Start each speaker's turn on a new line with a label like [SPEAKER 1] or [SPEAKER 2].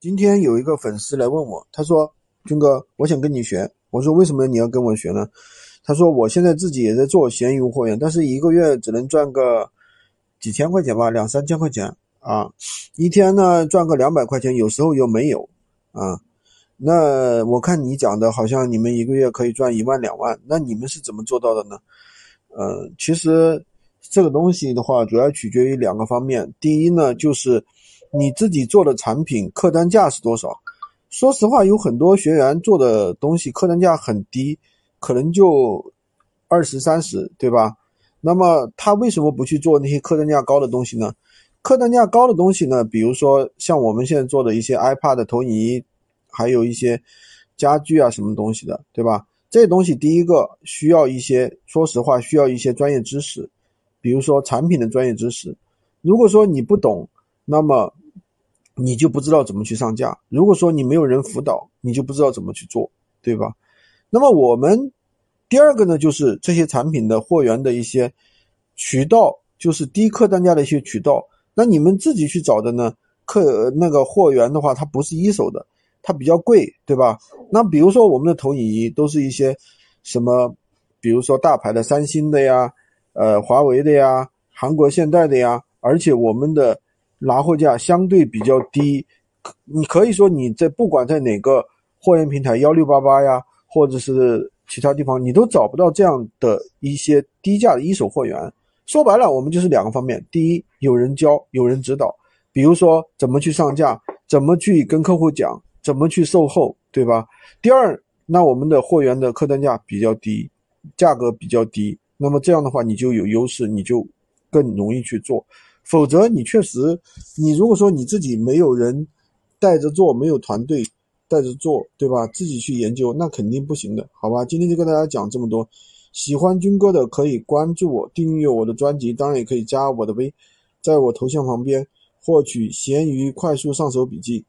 [SPEAKER 1] 今天有一个粉丝来问我，他说：“军哥，我想跟你学。”我说：“为什么你要跟我学呢？”他说：“我现在自己也在做闲鱼货源，但是一个月只能赚个几千块钱吧，两三千块钱啊，一天呢赚个两百块钱，有时候又没有啊。那我看你讲的好像你们一个月可以赚一万两万，那你们是怎么做到的呢？呃，其实这个东西的话，主要取决于两个方面。第一呢，就是你自己做的产品客单价是多少？说实话，有很多学员做的东西客单价很低，可能就二十三十，对吧？那么他为什么不去做那些客单价高的东西呢？客单价高的东西呢，比如说像我们现在做的一些 iPad 投影仪，还有一些家具啊什么东西的，对吧？这东西第一个需要一些，说实话需要一些专业知识，比如说产品的专业知识。如果说你不懂，那么你就不知道怎么去上架。如果说你没有人辅导，你就不知道怎么去做，对吧？那么我们第二个呢，就是这些产品的货源的一些渠道，就是低客单价的一些渠道。那你们自己去找的呢？客那个货源的话，它不是一手的，它比较贵，对吧？那比如说我们的投影仪都是一些什么，比如说大牌的三星的呀，呃，华为的呀，韩国现代的呀，而且我们的拿货价相对比较低，你可以说你在不管在哪个货源平台幺六八八呀，或者是其他地方，你都找不到这样的一些低价的一手货源。说白了，我们就是两个方面：第一，有人教，有人指导，比如说怎么去上架，怎么去跟客户讲，怎么去售后，对吧？第二，那我们的货源的客单价比较低，价格比较低，那么这样的话你就有优势，你就更容易去做。否则，你确实，你如果说你自己没有人带着做，没有团队带着做，对吧？自己去研究，那肯定不行的，好吧？今天就跟大家讲这么多。喜欢军哥的可以关注我，订阅我的专辑，当然也可以加我的微，在我头像旁边获取闲鱼快速上手笔记。